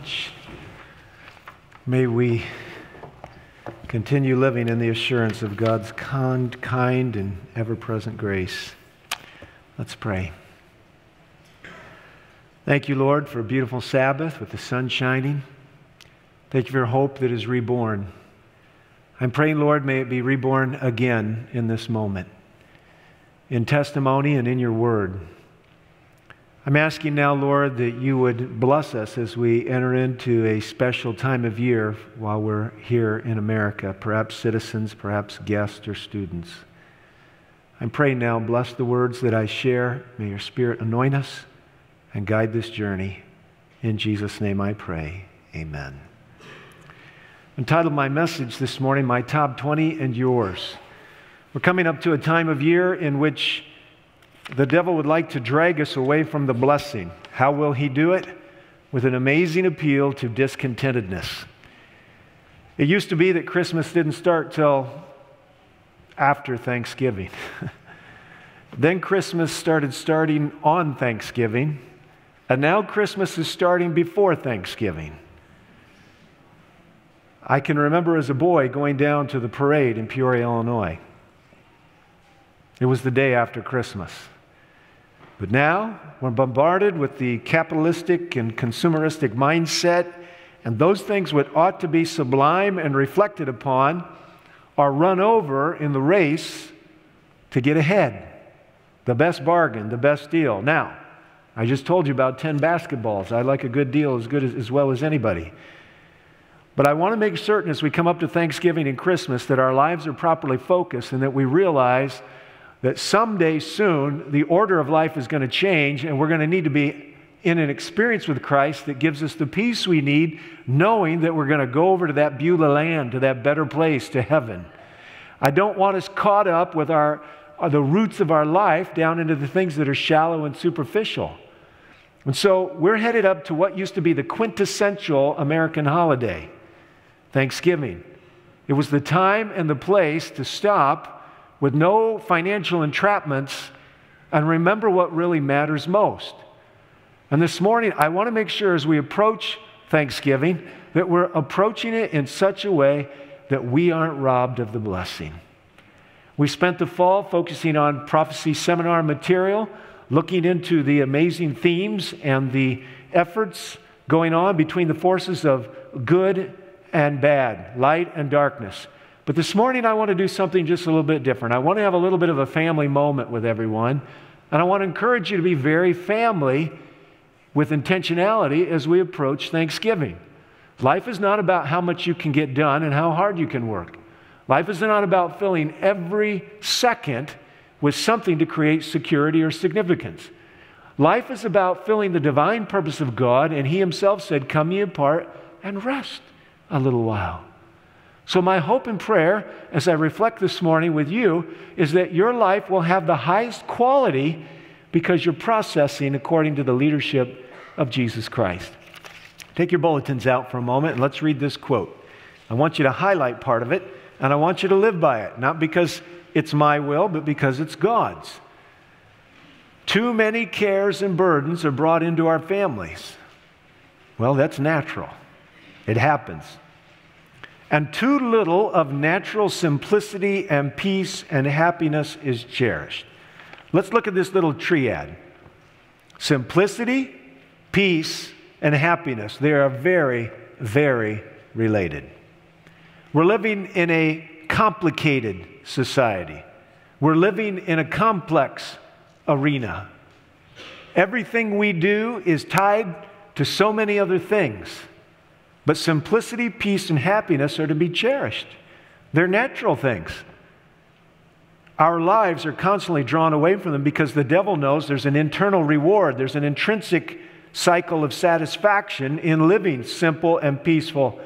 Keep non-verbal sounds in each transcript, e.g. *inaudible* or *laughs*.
much. May we continue living in the assurance of God's kind, kind and ever present grace. Let's pray. Thank you, Lord, for a beautiful Sabbath with the sun shining. Thank you for hope that is reborn. I'm praying, Lord, may it be reborn again in this moment, in testimony and in your word. I'm asking now, Lord, that you would bless us as we enter into a special time of year while we're here in America, perhaps citizens, perhaps guests or students. I'm praying now, bless the words that I share. May your Spirit anoint us and guide this journey. In Jesus' name I pray. Amen. Entitled my message this morning, My Top 20 and Yours. We're coming up to a time of year in which the devil would like to drag us away from the blessing. How will he do it? With an amazing appeal to discontentedness. It used to be that Christmas didn't start till after Thanksgiving. *laughs* then Christmas started starting on Thanksgiving, and now Christmas is starting before Thanksgiving. I can remember as a boy going down to the parade in Peoria, Illinois. It was the day after Christmas. But now we're bombarded with the capitalistic and consumeristic mindset, and those things which ought to be sublime and reflected upon are run over in the race to get ahead. The best bargain, the best deal. Now, I just told you about 10 basketballs. I like a good deal as good as, as well as anybody. But I want to make certain as we come up to Thanksgiving and Christmas that our lives are properly focused and that we realize that someday soon the order of life is going to change and we're going to need to be in an experience with Christ that gives us the peace we need, knowing that we're going to go over to that Beulah land, to that better place, to heaven. I don't want us caught up with our, uh, the roots of our life down into the things that are shallow and superficial. And so we're headed up to what used to be the quintessential American holiday, Thanksgiving. It was the time and the place to stop with no financial entrapments and remember what really matters most. And this morning, I want to make sure as we approach Thanksgiving that we're approaching it in such a way that we aren't robbed of the blessing. We spent the fall focusing on prophecy seminar material, looking into the amazing themes and the efforts going on between the forces of good and bad, light and darkness. But this morning, I want to do something just a little bit different. I want to have a little bit of a family moment with everyone. And I want to encourage you to be very family with intentionality as we approach Thanksgiving. Life is not about how much you can get done and how hard you can work. Life is not about filling every second with something to create security or significance. Life is about filling the divine purpose of God, and He Himself said, Come ye apart and rest a little while. So, my hope and prayer as I reflect this morning with you is that your life will have the highest quality because you're processing according to the leadership of Jesus Christ. Take your bulletins out for a moment and let's read this quote. I want you to highlight part of it and I want you to live by it, not because it's my will, but because it's God's. Too many cares and burdens are brought into our families. Well, that's natural, it happens and too little of natural simplicity and peace and happiness is cherished. Let's look at this little triad simplicity, peace, and happiness. They are very, very related. We're living in a complicated society, we're living in a complex arena. Everything we do is tied to so many other things. But simplicity, peace, and happiness are to be cherished. They're natural things. Our lives are constantly drawn away from them because the devil knows there's an internal reward, there's an intrinsic cycle of satisfaction in living simple and peaceful.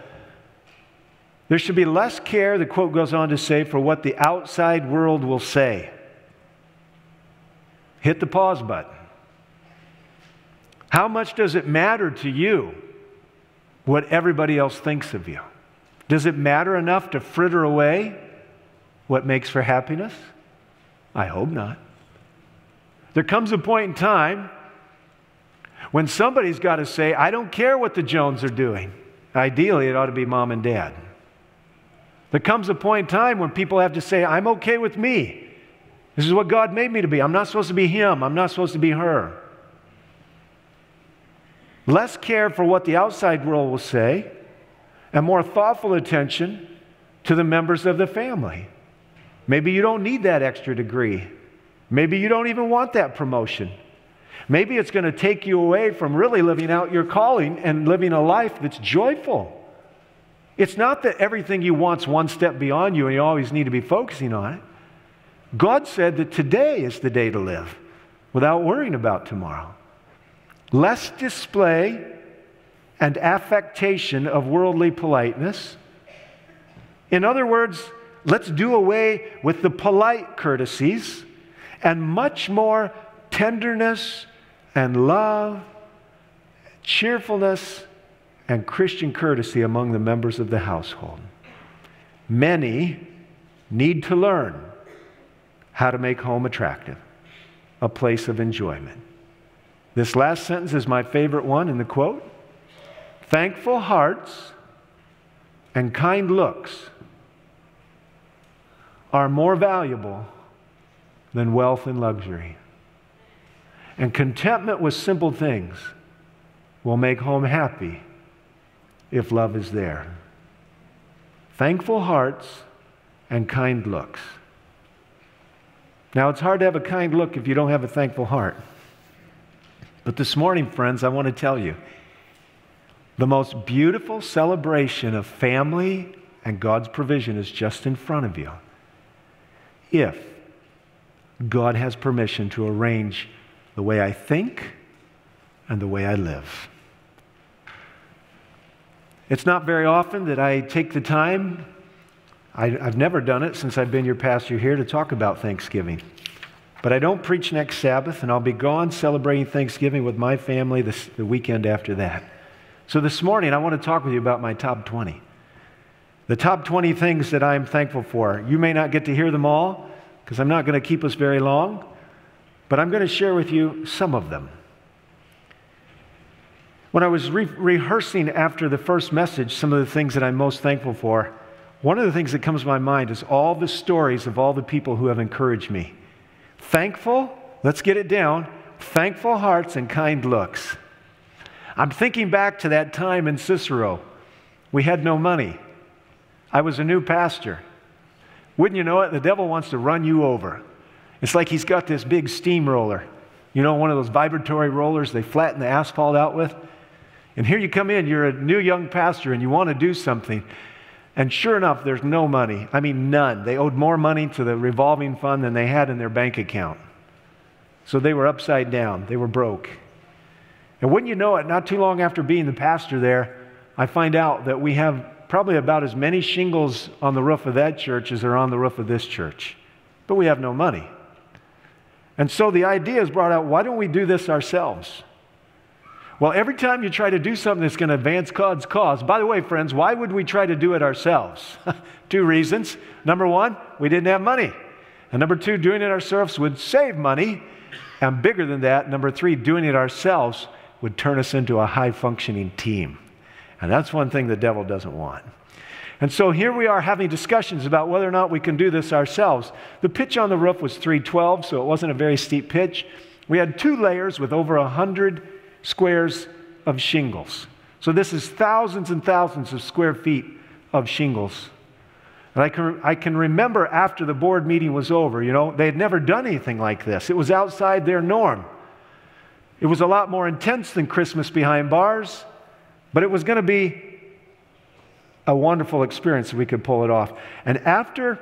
There should be less care, the quote goes on to say, for what the outside world will say. Hit the pause button. How much does it matter to you what everybody else thinks of you? Does it matter enough to fritter away what makes for happiness? I hope not. There comes a point in time When somebody's got to say, I don't care what the Jones are doing, ideally it ought to be mom and dad. There comes a point in time when people have to say, I'm okay with me. This is what God made me to be. I'm not supposed to be him, I'm not supposed to be her. Less care for what the outside world will say, and more thoughtful attention to the members of the family. Maybe you don't need that extra degree. Maybe you don't even want that promotion. Maybe it's going to take you away from really living out your calling and living a life that's joyful. It's not that everything you want's one step beyond you and you always need to be focusing on it. God said that today is the day to live without worrying about tomorrow. Less display and affectation of worldly politeness. In other words, let's do away with the polite courtesies and much more tenderness and love, cheerfulness, and Christian courtesy among the members of the household. Many need to learn how to make home attractive, a place of enjoyment. This last sentence is my favorite one in the quote. Thankful hearts and kind looks are more valuable than wealth and luxury. And contentment with simple things will make home happy if love is there. Thankful hearts and kind looks. Now, it's hard to have a kind look if you don't have a thankful heart. But this morning, friends, I want to tell you the most beautiful celebration of family and God's provision is just in front of you. If God has permission to arrange the way I think and the way I live. It's not very often that I take the time, I, have never done it since I've been your pastor here, to talk about Thanksgiving. But I don't preach next Sabbath, and I'll be gone celebrating Thanksgiving with my family this, the weekend after that. So this morning, I want to talk with you about my top 20. The top 20 things that I'm thankful for. You may not get to hear them all because I'm not going to keep us very long, but I'm going to share with you some of them. When I was re- rehearsing after the first message some of the things that I'm most thankful for, one of the things that comes to my mind is all the stories of all the people who have encouraged me. Thankful, let's get it down, thankful hearts and kind looks. I'm thinking back to that time in Cicero. We had no money. I was a new pastor. Wouldn't you know it? The devil wants to run you over. It's like he's got this big steamroller. You know, one of those vibratory rollers they flatten the asphalt out with? And here you come in, you're a new young pastor and you want to do something. And sure enough, there's no money. I mean, none. They owed more money to the revolving fund than they had in their bank account. So they were upside down, they were broke. And wouldn't you know it, not too long after being the pastor there, I find out that we have probably about as many shingles on the roof of that church as are on the roof of this church. But we have no money. And so the idea is brought out why don't we do this ourselves? Well, every time you try to do something that's going to advance God's cause, by the way, friends, why would we try to do it ourselves? *laughs* two reasons. Number one, we didn't have money. And number two, doing it ourselves would save money. And bigger than that, number three, doing it ourselves would turn us into a high functioning team. And that's one thing the devil doesn't want. And so here we are having discussions about whether or not we can do this ourselves. The pitch on the roof was 312, so it wasn't a very steep pitch. We had two layers with over 100 squares of shingles. So this is thousands and thousands of square feet of shingles. And I can, I can remember after the board meeting was over, you know, they had never done anything like this. It was outside their norm. It was a lot more intense than Christmas behind bars, but it was going to be a wonderful experience if we could pull it off. And after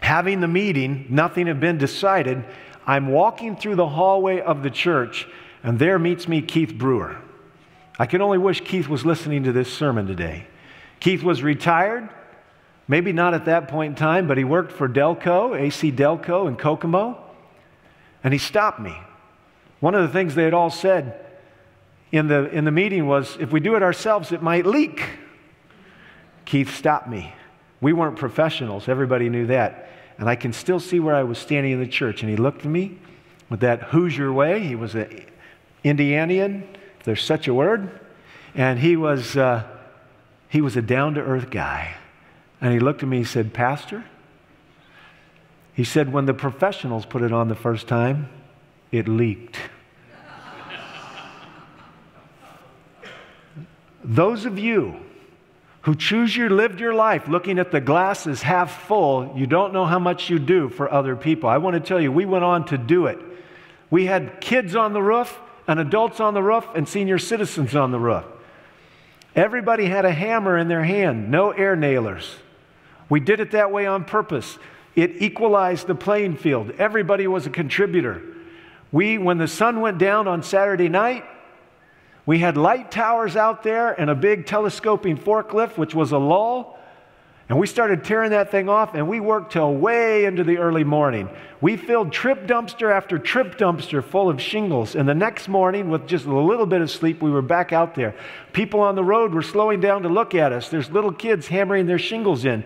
having the meeting, nothing had been decided. I'm walking through the hallway of the church, and there meets me Keith Brewer. I can only wish Keith was listening to this sermon today. Keith was retired, maybe not at that point in time, but he worked for Delco, AC Delco in Kokomo, and he stopped me. One of the things they had all said in the, in the meeting was if we do it ourselves, it might leak. Keith stopped me. We weren't professionals, everybody knew that. And I can still see where I was standing in the church, and he looked at me with that Hoosier way. He was a Indianian, there's such a word. And he was, uh, he was a down to earth guy. And he looked at me and said, Pastor, he said, when the professionals put it on the first time, it leaked. Those of you who choose your lived your life looking at the glasses half full, you don't know how much you do for other people. I want to tell you, we went on to do it. We had kids on the roof, and adults on the roof, and senior citizens on the roof. Everybody had a hammer in their hand, no air nailers. We did it that way on purpose. It equalized the playing field. Everybody was a contributor. We, when the sun went down on Saturday night, we had light towers out there and a big telescoping forklift, which was a lull. And we started tearing that thing off, and we worked till way into the early morning. We filled trip dumpster after trip dumpster full of shingles. And the next morning, with just a little bit of sleep, we were back out there. People on the road were slowing down to look at us. There's little kids hammering their shingles in.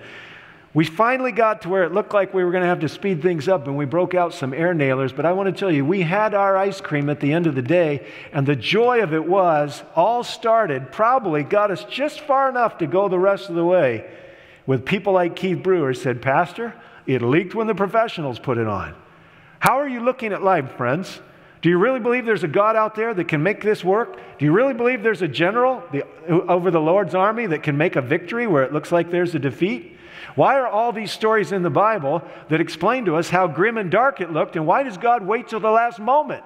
We finally got to where it looked like we were going to have to speed things up, and we broke out some air nailers. But I want to tell you, we had our ice cream at the end of the day, and the joy of it was all started, probably got us just far enough to go the rest of the way with people like Keith Brewer said, Pastor, it leaked when the professionals put it on. How are you looking at life, friends? Do you really believe there's a God out there that can make this work? Do you really believe there's a general the, over the Lord's army that can make a victory where it looks like there's a defeat? Why are all these stories in the Bible that explain to us how grim and dark it looked, and why does God wait till the last moment?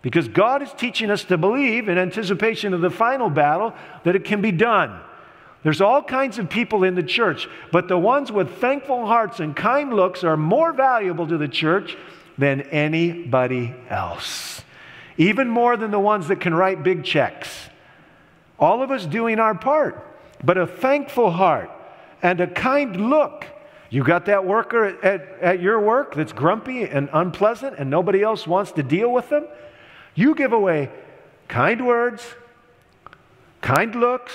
Because God is teaching us to believe in anticipation of the final battle that it can be done. There's all kinds of people in the church, but the ones with thankful hearts and kind looks are more valuable to the church than anybody else, even more than the ones that can write big checks. All of us doing our part, but a thankful heart and a kind look. You got that worker at, at, at, your work that's grumpy and unpleasant and nobody else wants to deal with them? You give away kind words, kind looks,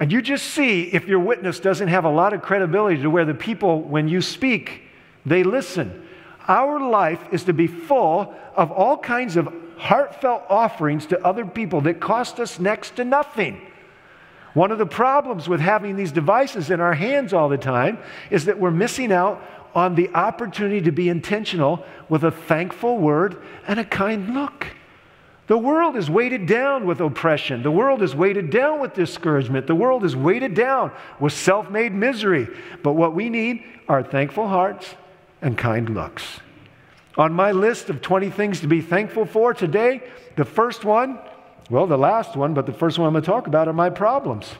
and you just see if your witness doesn't have a lot of credibility to where the people, when you speak, they listen. Our life is to be full of all kinds of heartfelt offerings to other people that cost us next to nothing. One of the problems with having these devices in our hands all the time is that we're missing out on the opportunity to be intentional with a thankful word and a kind look. The world is weighted down with oppression. The world is weighted down with discouragement. The world is weighted down with self made misery. But what we need are thankful hearts and kind looks. On my list of 20 things to be thankful for today, the first one well, the last one, but the first one I'm going to talk about are my problems.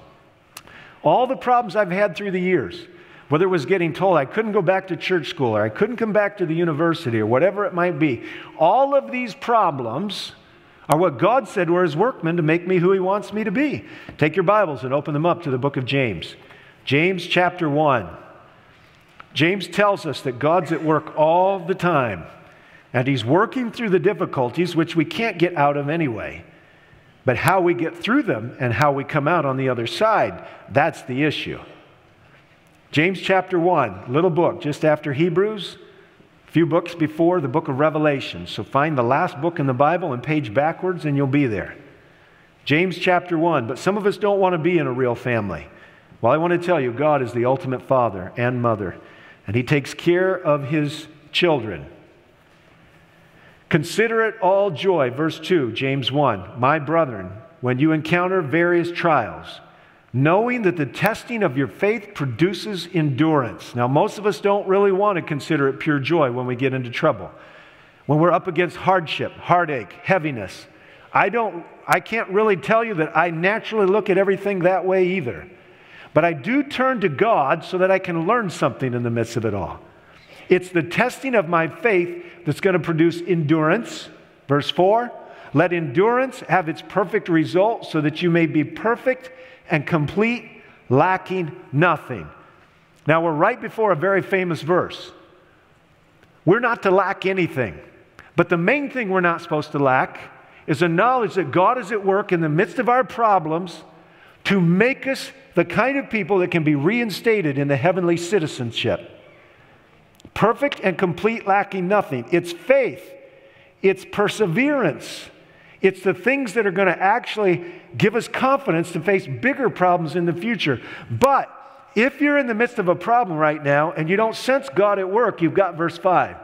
All the problems I've had through the years, whether it was getting told I couldn't go back to church school or I couldn't come back to the university or whatever it might be, all of these problems are what God said were His workmen to make me who He wants me to be. Take your Bibles and open them up to the book of James. James chapter 1. James tells us that God's at work all the time, and He's working through the difficulties which we can't get out of anyway. But how we get through them and how we come out on the other side, that's the issue. James chapter 1, little book, just after Hebrews, few books before the book of Revelation. So find the last book in the Bible and page backwards, and you'll be there. James chapter 1. But some of us don't want to be in a real family. Well, I want to tell you, God is the ultimate father and mother, and He takes care of His children. Consider it all joy, verse 2, James 1. My brethren, when you encounter various trials, knowing that the testing of your faith produces endurance. Now, most of us don't really want to consider it pure joy when we get into trouble. When we're up against hardship, heartache, heaviness. I don't I can't really tell you that I naturally look at everything that way either. But I do turn to God so that I can learn something in the midst of it all. It's the testing of my faith that's going to produce endurance. Verse 4 Let endurance have its perfect result so that you may be perfect and complete, lacking nothing. Now, we're right before a very famous verse. We're not to lack anything. But the main thing we're not supposed to lack is a knowledge that God is at work in the midst of our problems to make us the kind of people that can be reinstated in the heavenly citizenship perfect and complete, lacking nothing. It's faith, it's perseverance, It's the things that are going to actually give us confidence to face bigger problems in the future. But if you're in the midst of a problem right now and you don't sense God at work, you've got verse 5.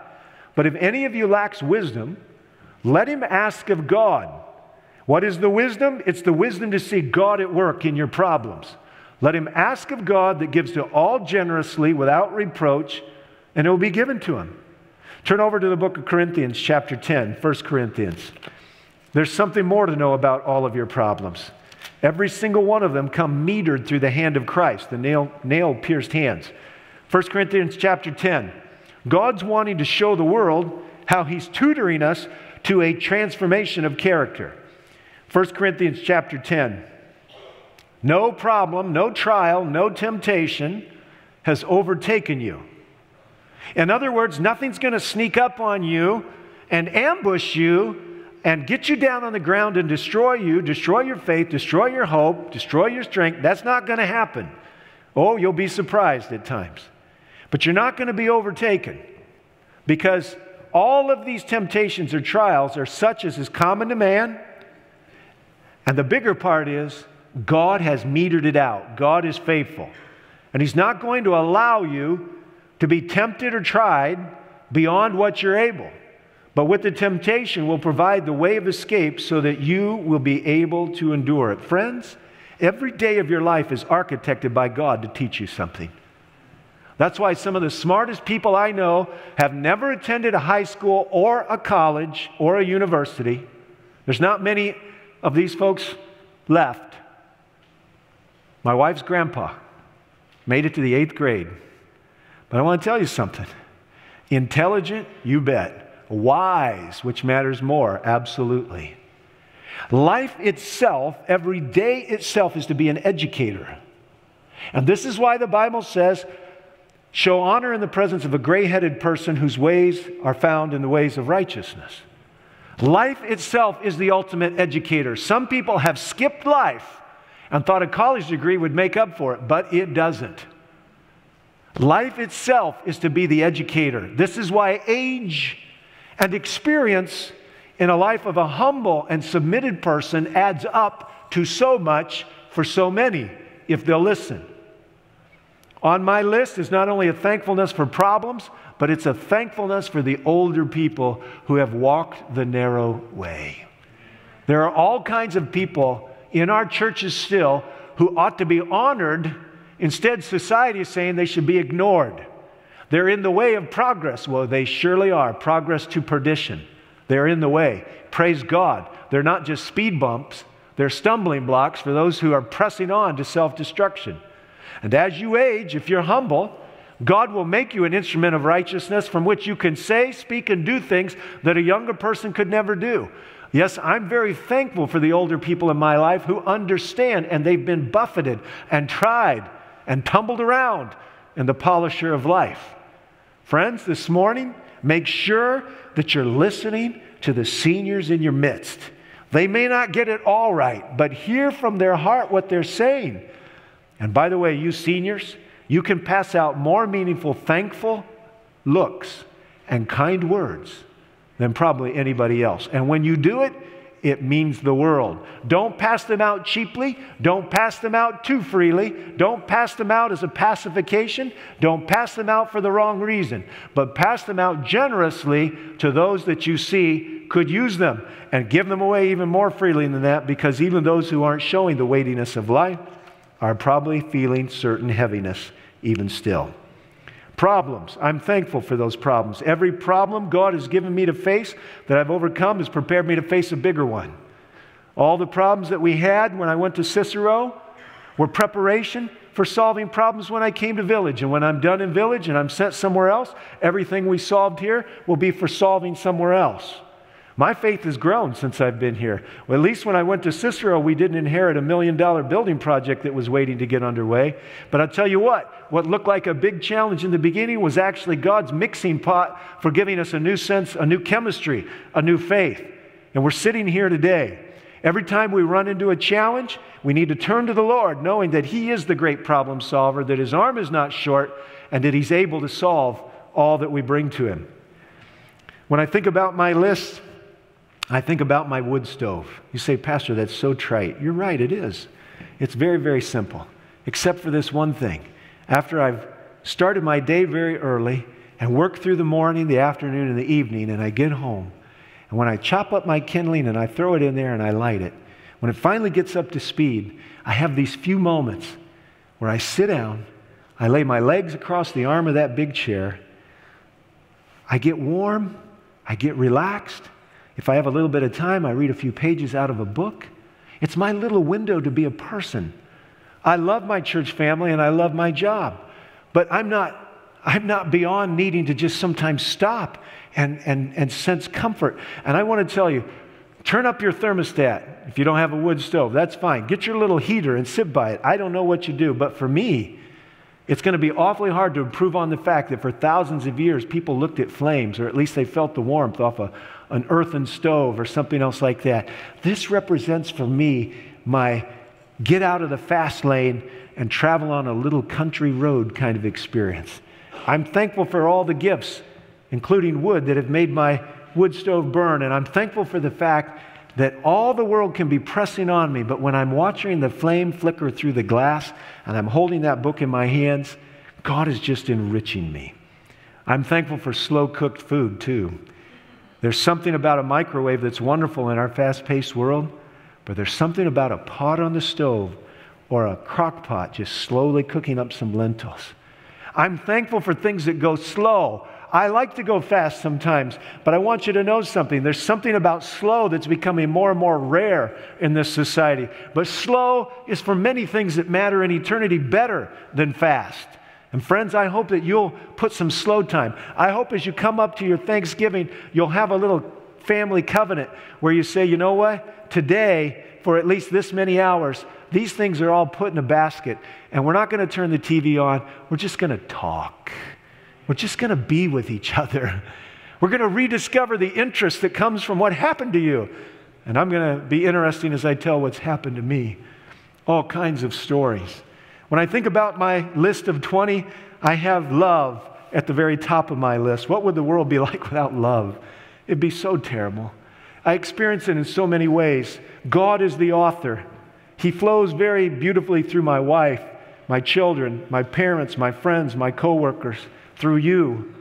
But if any of you lacks wisdom, let him ask of God. What is the wisdom? It's the wisdom to see God at work in your problems. Let him ask of God that gives to all generously without reproach, and it will be given to him. Turn over to the book of Corinthians, chapter 10, 1 Corinthians. There's something more to know about all of your problems. Every single one of them come metered through the hand of Christ, the nail, nail pierced hands. 1 Corinthians chapter 10. God's wanting to show the world how he's tutoring us to a transformation of character. 1 Corinthians chapter 10. No problem, no trial, no temptation has overtaken you. In other words, nothing's going to sneak up on you and ambush you and get you down on the ground and destroy you, destroy your faith, destroy your hope, destroy your strength. That's not going to happen. Oh, you'll be surprised at times. But you're not going to be overtaken because all of these temptations or trials are such as is common to man. And the bigger part is God has metered it out. God is faithful. And He's not going to allow you to be tempted or tried beyond what you're able. But with the temptation, will provide the way of escape so that you will be able to endure it. Friends, every day of your life is architected by God to teach you something. That's why some of the smartest people I know have never attended a high school or a college or a university. There's not many of these folks left. My wife's grandpa made it to the eighth grade. But I want to tell you something intelligent, you bet. Wise, which matters more, absolutely. Life itself, every day itself, is to be an educator. And this is why the Bible says, show honor in the presence of a gray headed person whose ways are found in the ways of righteousness. Life itself is the ultimate educator. Some people have skipped life and thought a college degree would make up for it, but it doesn't. Life itself is to be the educator. This is why age and experience in a life of a humble and submitted person adds up to so much for so many if they'll listen. On my list is not only a thankfulness for problems, but it's a thankfulness for the older people who have walked the narrow way. There are all kinds of people in our churches still who ought to be honored Instead, society is saying they should be ignored. They're in the way of progress. Well, they surely are. Progress to perdition. They're in the way. Praise God. They're not just speed bumps, they're stumbling blocks for those who are pressing on to self destruction. And as you age, if you're humble, God will make you an instrument of righteousness from which you can say, speak, and do things that a younger person could never do. Yes, I'm very thankful for the older people in my life who understand and they've been buffeted and tried and tumbled around in the polisher of life. Friends, this morning, make sure that you're listening to the seniors in your midst. They may not get it all right, but hear from their heart what they're saying. And by the way, you seniors, you can pass out more meaningful, thankful looks and kind words than probably anybody else. And when you do it, it means the world. Don't pass them out cheaply. Don't pass them out too freely. Don't pass them out as a pacification. Don't pass them out for the wrong reason. But pass them out generously to those that you see could use them and give them away even more freely than that because even those who aren't showing the weightiness of life are probably feeling certain heaviness even still. Problems. I'm thankful for those problems. Every problem God has given me to face that I've overcome has prepared me to face a bigger one. All the problems that we had when I went to Cicero were preparation for solving problems when I came to village. And when I'm done in village and I'm sent somewhere else, everything we solved here will be for solving somewhere else. My faith has grown since I've been here. Well, at least when I went to Cicero, we didn't inherit a million dollar building project that was waiting to get underway. But I'll tell you what, what looked like a big challenge in the beginning was actually God's mixing pot for giving us a new sense, a new chemistry, a new faith. And we're sitting here today. Every time we run into a challenge, we need to turn to the Lord, knowing that He is the great problem solver, that His arm is not short, and that He's able to solve all that we bring to Him. When I think about my list, I think about my wood stove. You say, Pastor, that's so trite. You're right, it is. It's very, very simple, except for this one thing. After I've started my day very early and worked through the morning, the afternoon, and the evening, and I get home, and when I chop up my kindling and I throw it in there and I light it, when it finally gets up to speed, I have these few moments where I sit down, I lay my legs across the arm of that big chair, I get warm, I get relaxed. If I have a little bit of time, I read a few pages out of a book. It's my little window to be a person. I love my church family and I love my job, but I'm not, I'm not beyond needing to just sometimes stop and, and, and sense comfort. And I want to tell you, turn up your thermostat if you don't have a wood stove. That's fine. Get your little heater and sit by it. I don't know what you do, but for me, it's going to be awfully hard to improve on the fact that for thousands of years, people looked at flames, or at least they felt the warmth off a, an earthen stove or something else like that. This represents for me my get out of the fast lane and travel on a little country road kind of experience. I'm thankful for all the gifts, including wood, that have made my wood stove burn, and I'm thankful for the fact that all the world can be pressing on me, but when I'm watching the flame flicker through the glass and I'm holding that book in my hands, God is just enriching me. I'm thankful for slow cooked food too. There's something about a microwave that's wonderful in our fast paced world, but there's something about a pot on the stove or a crock pot just slowly cooking up some lentils. I'm thankful for things that go slow. I like to go fast sometimes, but I want you to know something. There's something about slow that's becoming more and more rare in this society. But slow is for many things that matter in eternity better than fast. And friends, I hope that you'll put some slow time. I hope as you come up to your Thanksgiving, you'll have a little family covenant where you say, you know what? Today, for at least this many hours, these things are all put in a basket, and we're not going to turn the TV on. We're just going to talk. We're just going to be with each other. *laughs* We're going to rediscover the interest that comes from what happened to you. And I'm going to be interesting as I tell what's happened to me. All kinds of stories. When I think about my list of 20, I have love at the very top of my list. What would the world be *laughs* like without love? It'd be so terrible. I experience it in so many ways. God is the author. He flows very beautifully through my wife, my children, my parents, my friends, my coworkers, through you.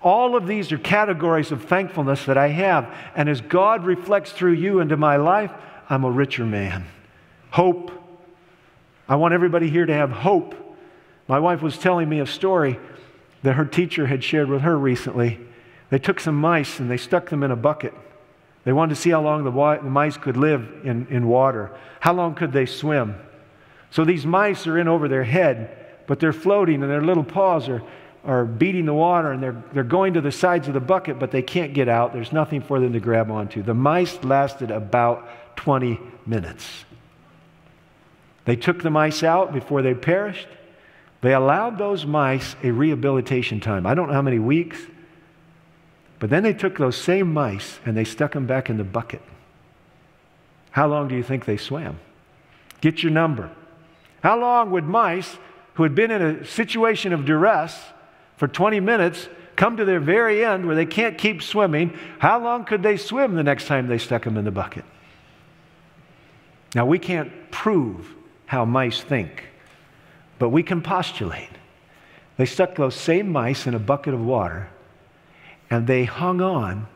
All of these are categories of thankfulness that I have. And as God reflects through you into my life, I'm a richer man. Hope I want everybody here to have hope. My wife was telling me a story that her teacher had shared with her recently. They took some mice and they stuck them in a bucket. They wanted to see how long the, the mice could live in, in water. How long could they swim? So these mice are in over their head, but they're floating and their little paws are, are beating the water and they're, they're going to the sides of the bucket, but they can't get out. There's nothing for them to grab onto. The mice lasted about 20 minutes. They took the mice out before they perished. They allowed those mice a rehabilitation time. I don't know how many weeks, but then they took those same mice and they stuck them back in the bucket. How long do you think they swam? Get your number. How long would mice who had been in a situation of duress for 20 minutes come to their very end where they can't keep swimming? How long could they swim the next time they stuck them in the bucket? Now, we can't prove how mice think, but we can postulate. They stuck those same mice in a bucket of water and they hung on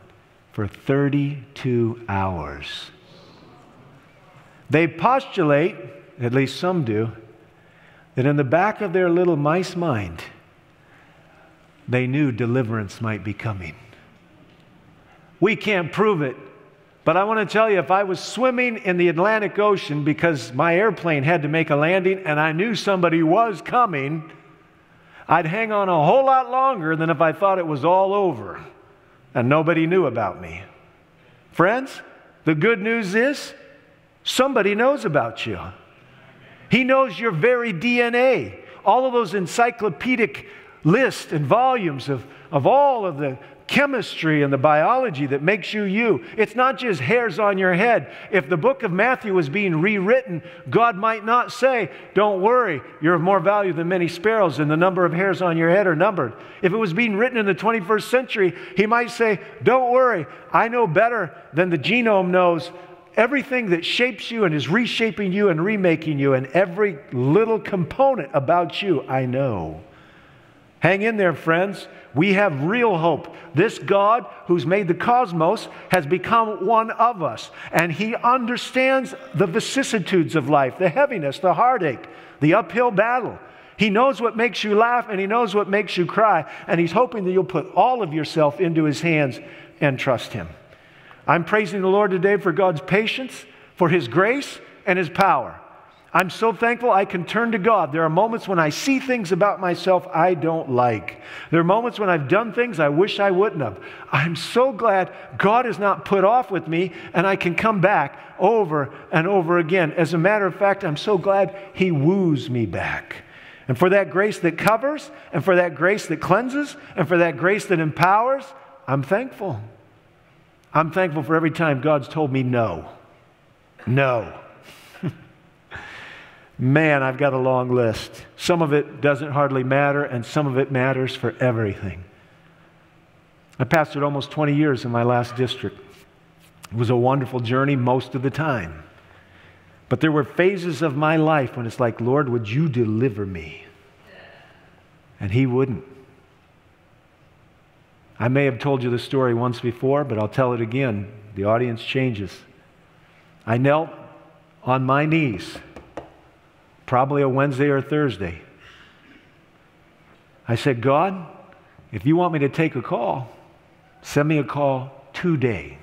for 32 hours. They postulate, at least some do, that in the back of their little mice mind, they knew deliverance might be coming. We can't prove it, but I want to tell you if I was swimming in the Atlantic Ocean because my airplane had to make a landing and I knew somebody was coming, I'd hang on a whole lot longer than if I thought it was all over and nobody knew about me. Friends, the good news is somebody knows about you. He knows your very DNA. All of those encyclopedic lists and volumes of, of all of the chemistry and the biology that makes you you. It's not just hairs on your head. If the book of Matthew was being rewritten, God might not say, Don't worry, you're of more value than many sparrows, and the number of hairs on your head are numbered. If it was being written in the 21st century, he might say, Don't worry, I know better than the genome knows everything that shapes you and is reshaping you and remaking you, and every little component about you, I know. Hang in there, friends. We have real hope. This God who's made the cosmos has become one of us, and He understands the vicissitudes of life, the heaviness, the heartache, the uphill battle. He knows what makes you laugh and He knows what makes you cry, and He's hoping that you'll put all of yourself into His hands and trust Him. I'm praising the Lord today for God's patience, for His grace, and His power. I'm so thankful I can turn to God. There are moments when I see things about myself I don't like. There are moments when I've done things I wish I wouldn't have. I'm so glad God is not put off with me and I can come back over and over again. As a matter of fact, I'm so glad He woos me back. And for that grace that covers, and for that grace that cleanses, and for that grace that empowers, I'm thankful. I'm thankful for every time God's told me no. No. Man, I've got a long list. Some of it doesn't hardly matter, and some of it matters for everything. I pastored almost 20 years in my last district. It was a wonderful journey most of the time. But there were phases of my life when it's like, Lord, would you deliver me? And He wouldn't. I may have told you the story once before, but I'll tell it again. The audience changes. I knelt on my knees probably a Wednesday or a Thursday. I said, God, if you want me to take a call, send me a call today.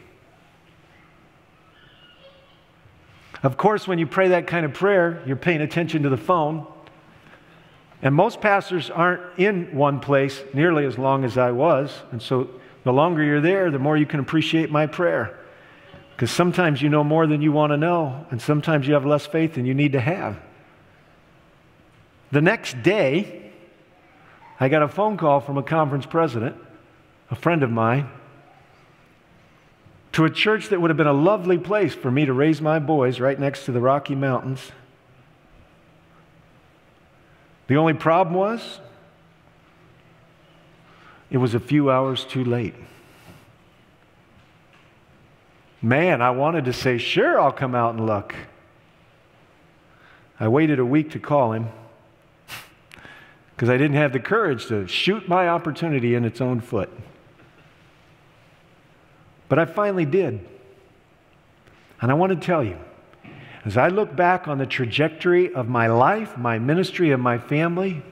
Of course, when you pray that kind of prayer, you're paying attention to the phone. And most pastors aren't in one place nearly as long as I was. And so the longer you're there, the more you can appreciate my prayer. Because sometimes you know more than you want to know, and sometimes you have less faith than you need to have. The next day, I got a phone call from a conference president, a friend of mine, to a church that would have been a lovely place for me to raise my boys right next to the Rocky Mountains. The only problem was, it was a few hours too late. Man, I wanted to say, sure, I'll come out and look. I waited a week to call him because I didn't have the courage to shoot my opportunity in its own foot. But I finally did. And I want to tell you, as I look back on the trajectory of my life, my ministry, and my family,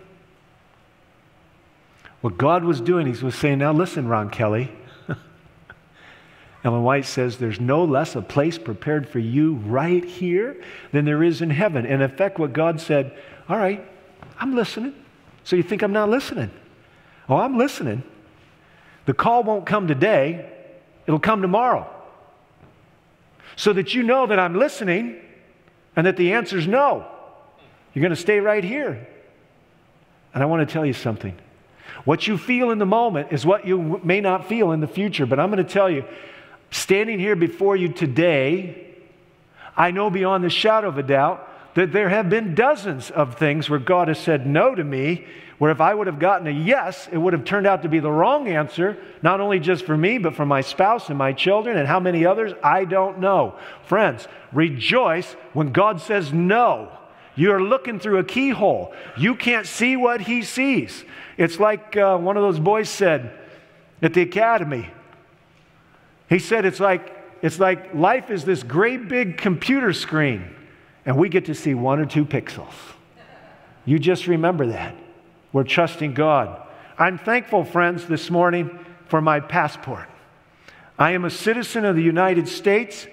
what God was doing, He was saying, Now listen, Ron Kelly. *laughs* Ellen White says, There's no less a place prepared for you right here than there is in heaven. In effect, what God said, All right, I'm listening. So you think I'm not listening? Oh, I'm listening. The call won't come today, it'll come tomorrow. So that you know that I'm listening and that the answer is no. You're going to stay right here. And I want to tell you something. What you feel in the moment is what you may not feel in the future. But I'm going to tell you, standing here before you today, I know beyond the shadow of a doubt that there have been dozens of things where God has said no to me, where if I would have gotten a yes, it would have turned out to be the wrong answer, not only just for me, but for my spouse and my children and how many others, I don't know. Friends, rejoice when God says no. You're looking through a keyhole. You can't see what He sees. It's like uh, one of those boys said at the academy. He said, it's like, it's like life is this great big computer screen and we get to see one or two pixels. You just remember that. We're trusting God. I'm thankful, friends, this morning for my passport. I am a citizen of the United States,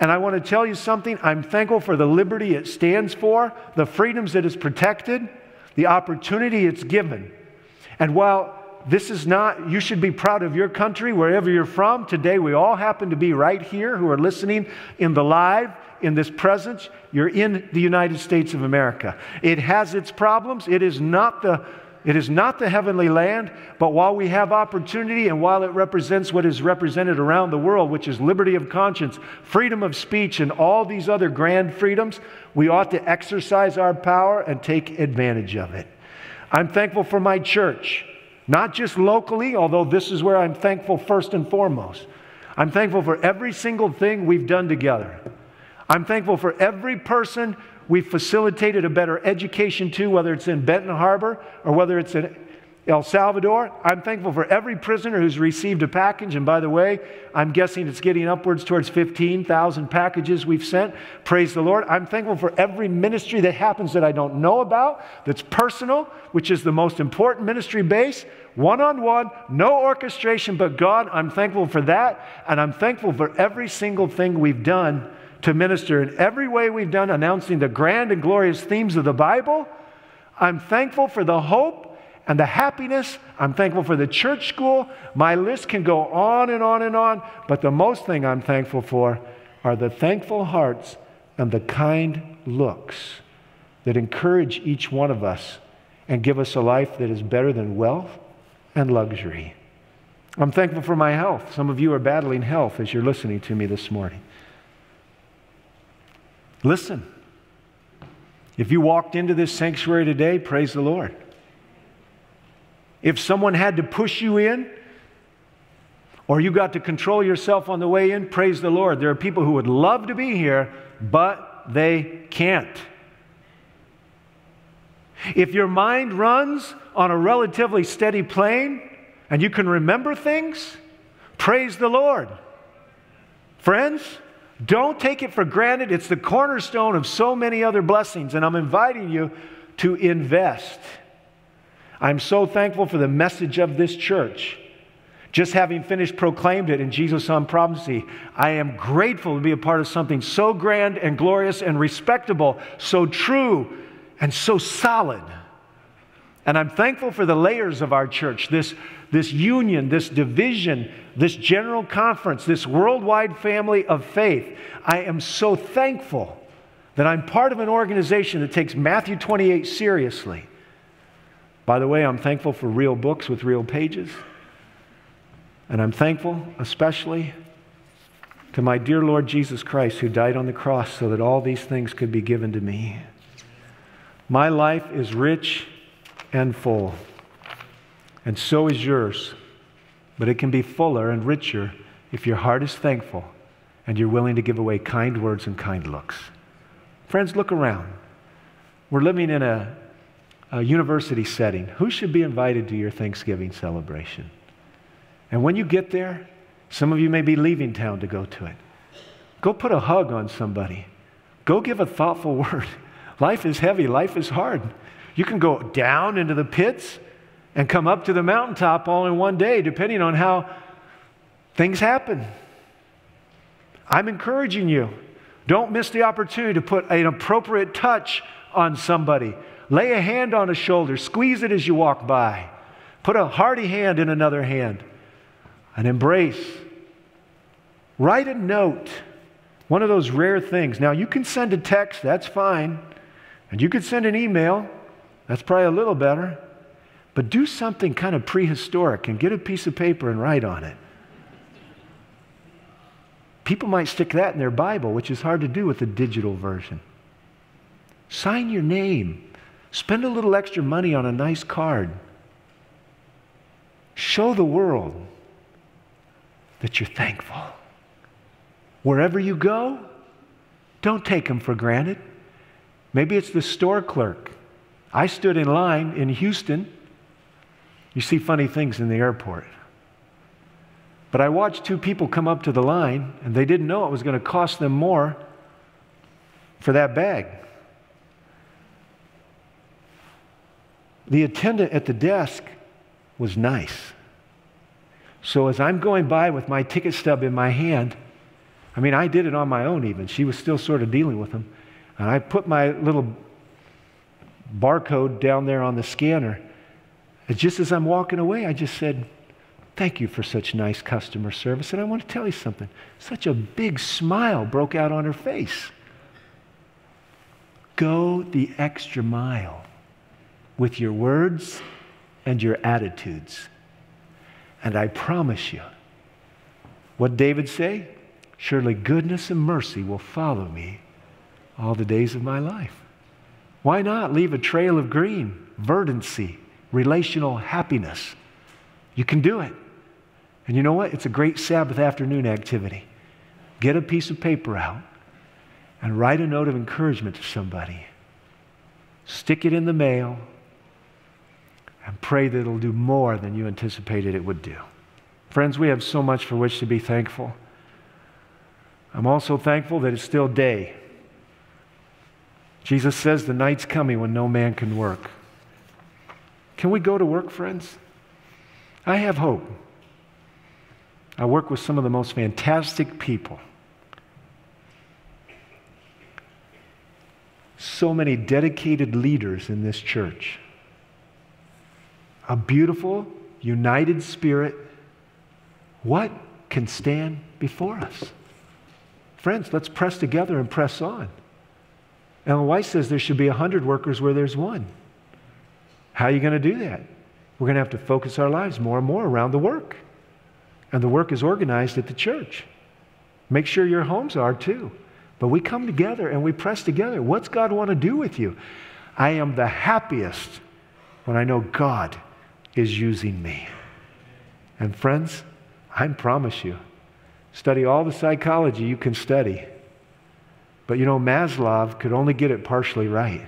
and I want to tell you something. I'm thankful for the liberty it stands for, the freedoms it has protected, the opportunity it's given. And while this is not, you should be proud of your country wherever you're from. Today, we all happen to be right here who are listening in the live in this presence, you're in the United States of America. It has its problems. It is not the It is not the heavenly land, but while we have opportunity and while it represents what is represented around the world, which is liberty of conscience, freedom of speech, and all these other grand freedoms, we ought to exercise our power and take advantage of it. I'm thankful for my church, not just locally, although this is where I'm thankful first and foremost. I'm thankful for every single thing we've done together. I'm thankful for every person we've facilitated a better education to, whether it's in Benton Harbor or whether it's in El Salvador. I'm thankful for every prisoner who's received a package. And by the way, I'm guessing it's getting upwards towards 15,000 packages we've sent. Praise the Lord. I'm thankful for every ministry that happens that I don't know about, that's personal, which is the most important ministry base. One on one, no orchestration but God. I'm thankful for that. And I'm thankful for every single thing we've done to minister in every way we've done, announcing the grand and glorious themes of the Bible. I'm thankful for the hope and the happiness. I'm thankful for the church school. My list can go on and on and on, but the most thing I'm thankful for are the thankful hearts and the kind looks that encourage each one of us and give us a life that is better than wealth and luxury. I'm thankful for my health. Some of you are battling health as you're listening to me this morning. Listen. If you walked into this sanctuary today, praise the Lord. If someone had to push you in, or you got to control yourself on the way in, praise the Lord. There are people who would love to be here, but they can't. If your mind runs on a relatively steady plane and you can remember things, praise the Lord. Friends, don't take it for granted. It's the cornerstone of so many other blessings, and I'm inviting you to invest. I'm so thankful for the message of this church. Just having finished proclaimed it in Jesus on prophecy, I am grateful to be a part of something so grand and glorious and respectable, so true and so solid. And I'm thankful for the layers of our church, this, this union, this division, this general conference, this worldwide family of faith. I am so thankful that I'm part of an organization that takes Matthew 28 seriously. By the way, I'm thankful for real books with real pages. And I'm thankful especially to my dear Lord Jesus Christ who died on the cross so that all these things could be given to me. My life is rich and full. And so is yours. But it can be fuller and richer if your heart is thankful and you're willing to give away kind words and kind looks. Friends, look around. We're living in a, a university setting. Who should be invited to your Thanksgiving celebration? And when you get there, some of you may be leaving town to go to it. Go put a hug on somebody. Go give a thoughtful *laughs* word. Life is heavy, life is hard. You can go down into the pits and come up to the mountaintop all in one day, depending on how things happen. I'm encouraging you. Don't miss the opportunity to put an appropriate touch on somebody. Lay a hand on a shoulder, squeeze it as you walk by. Put a hearty hand in another hand. An embrace. Write a note. One of those rare things. Now, you can send a text, that's fine. And you could send an email. That's probably a little better. But do something kind of prehistoric and get a piece of paper and write on it. People might stick that in their Bible, which is hard to do with the digital version. Sign your name. Spend a little extra money on a nice card. Show the world that you're thankful. Wherever you go, don't take them for granted. Maybe it's the store clerk I stood in line in Houston. You see funny things in the airport. But I watched two people come up to the line, and they didn't know it was going to cost them more for that bag. The attendant at the desk was nice. So as I'm going by with my ticket stub in my hand, I mean, I did it on my own even. She was still sort of dealing with them. And I put my little barcode down there on the scanner. And just as I'm walking away, I just said, Thank you for such nice customer service. And I want to tell you something. Such a big smile broke out on her face. Go the extra mile with your words and your attitudes. And I promise you, what David say? Surely goodness and mercy will follow me all the days of my life. Why not leave a trail of green, verdancy, relational happiness? You can do it. And you know what? It's a great Sabbath afternoon activity. Get a piece of paper out and write a note of encouragement to somebody. Stick it in the mail and pray that it'll do more than you anticipated it would do. Friends, we have so much for which to be thankful. I'm also thankful that it's still day. Jesus says the night's coming when no man can work. Can we go to work, friends? I have hope. I work with some of the most fantastic people. So many dedicated leaders in this church. A beautiful, united spirit. What can stand before us? Friends, let's press together and press on. Ellen White says there should be 100 workers where there's one. How are you going to do that? We're going to have to focus our lives more and more around the work. And the work is organized at the church. Make sure your homes are too. But we come together and we press together. What's God want to do with you? I am the happiest when I know God is using me. And friends, I promise you, study all the psychology you can study. But you know, Maslow could only get it partially right.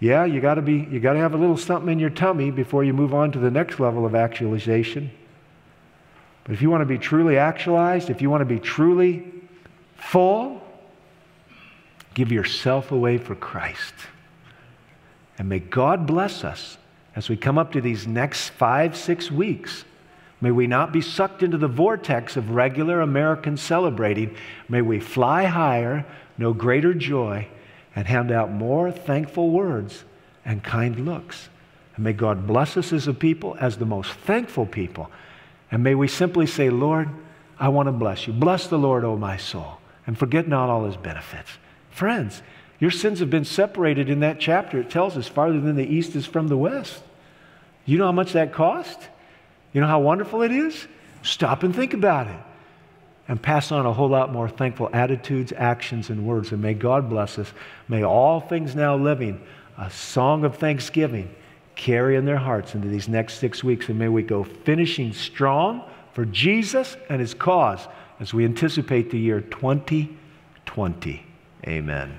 Yeah, you got to be you got to have a little something in your tummy before you move on to the next level of actualization. But if you want to be truly actualized, if you want to be truly full, give yourself away for Christ. And may God bless us as we come up to these next five, six weeks. May we not be sucked into the vortex of regular American celebrating. May we fly higher, know greater joy, and hand out more thankful words and kind looks. And may God bless us as a people, as the most thankful people. And may we simply say, Lord, I want to bless you. Bless the Lord, O my soul, and forget not all his benefits. Friends, your sins have been separated in that chapter. It tells us farther than the east is from the west. You know how much that cost? You know how wonderful it is? Stop and think about it. And pass on a whole lot more thankful attitudes, actions, and words. And may God bless us. May all things now living, a song of thanksgiving, carry in their hearts into these next six weeks. And may we go finishing strong for Jesus and his cause as we anticipate the year 2020. Amen.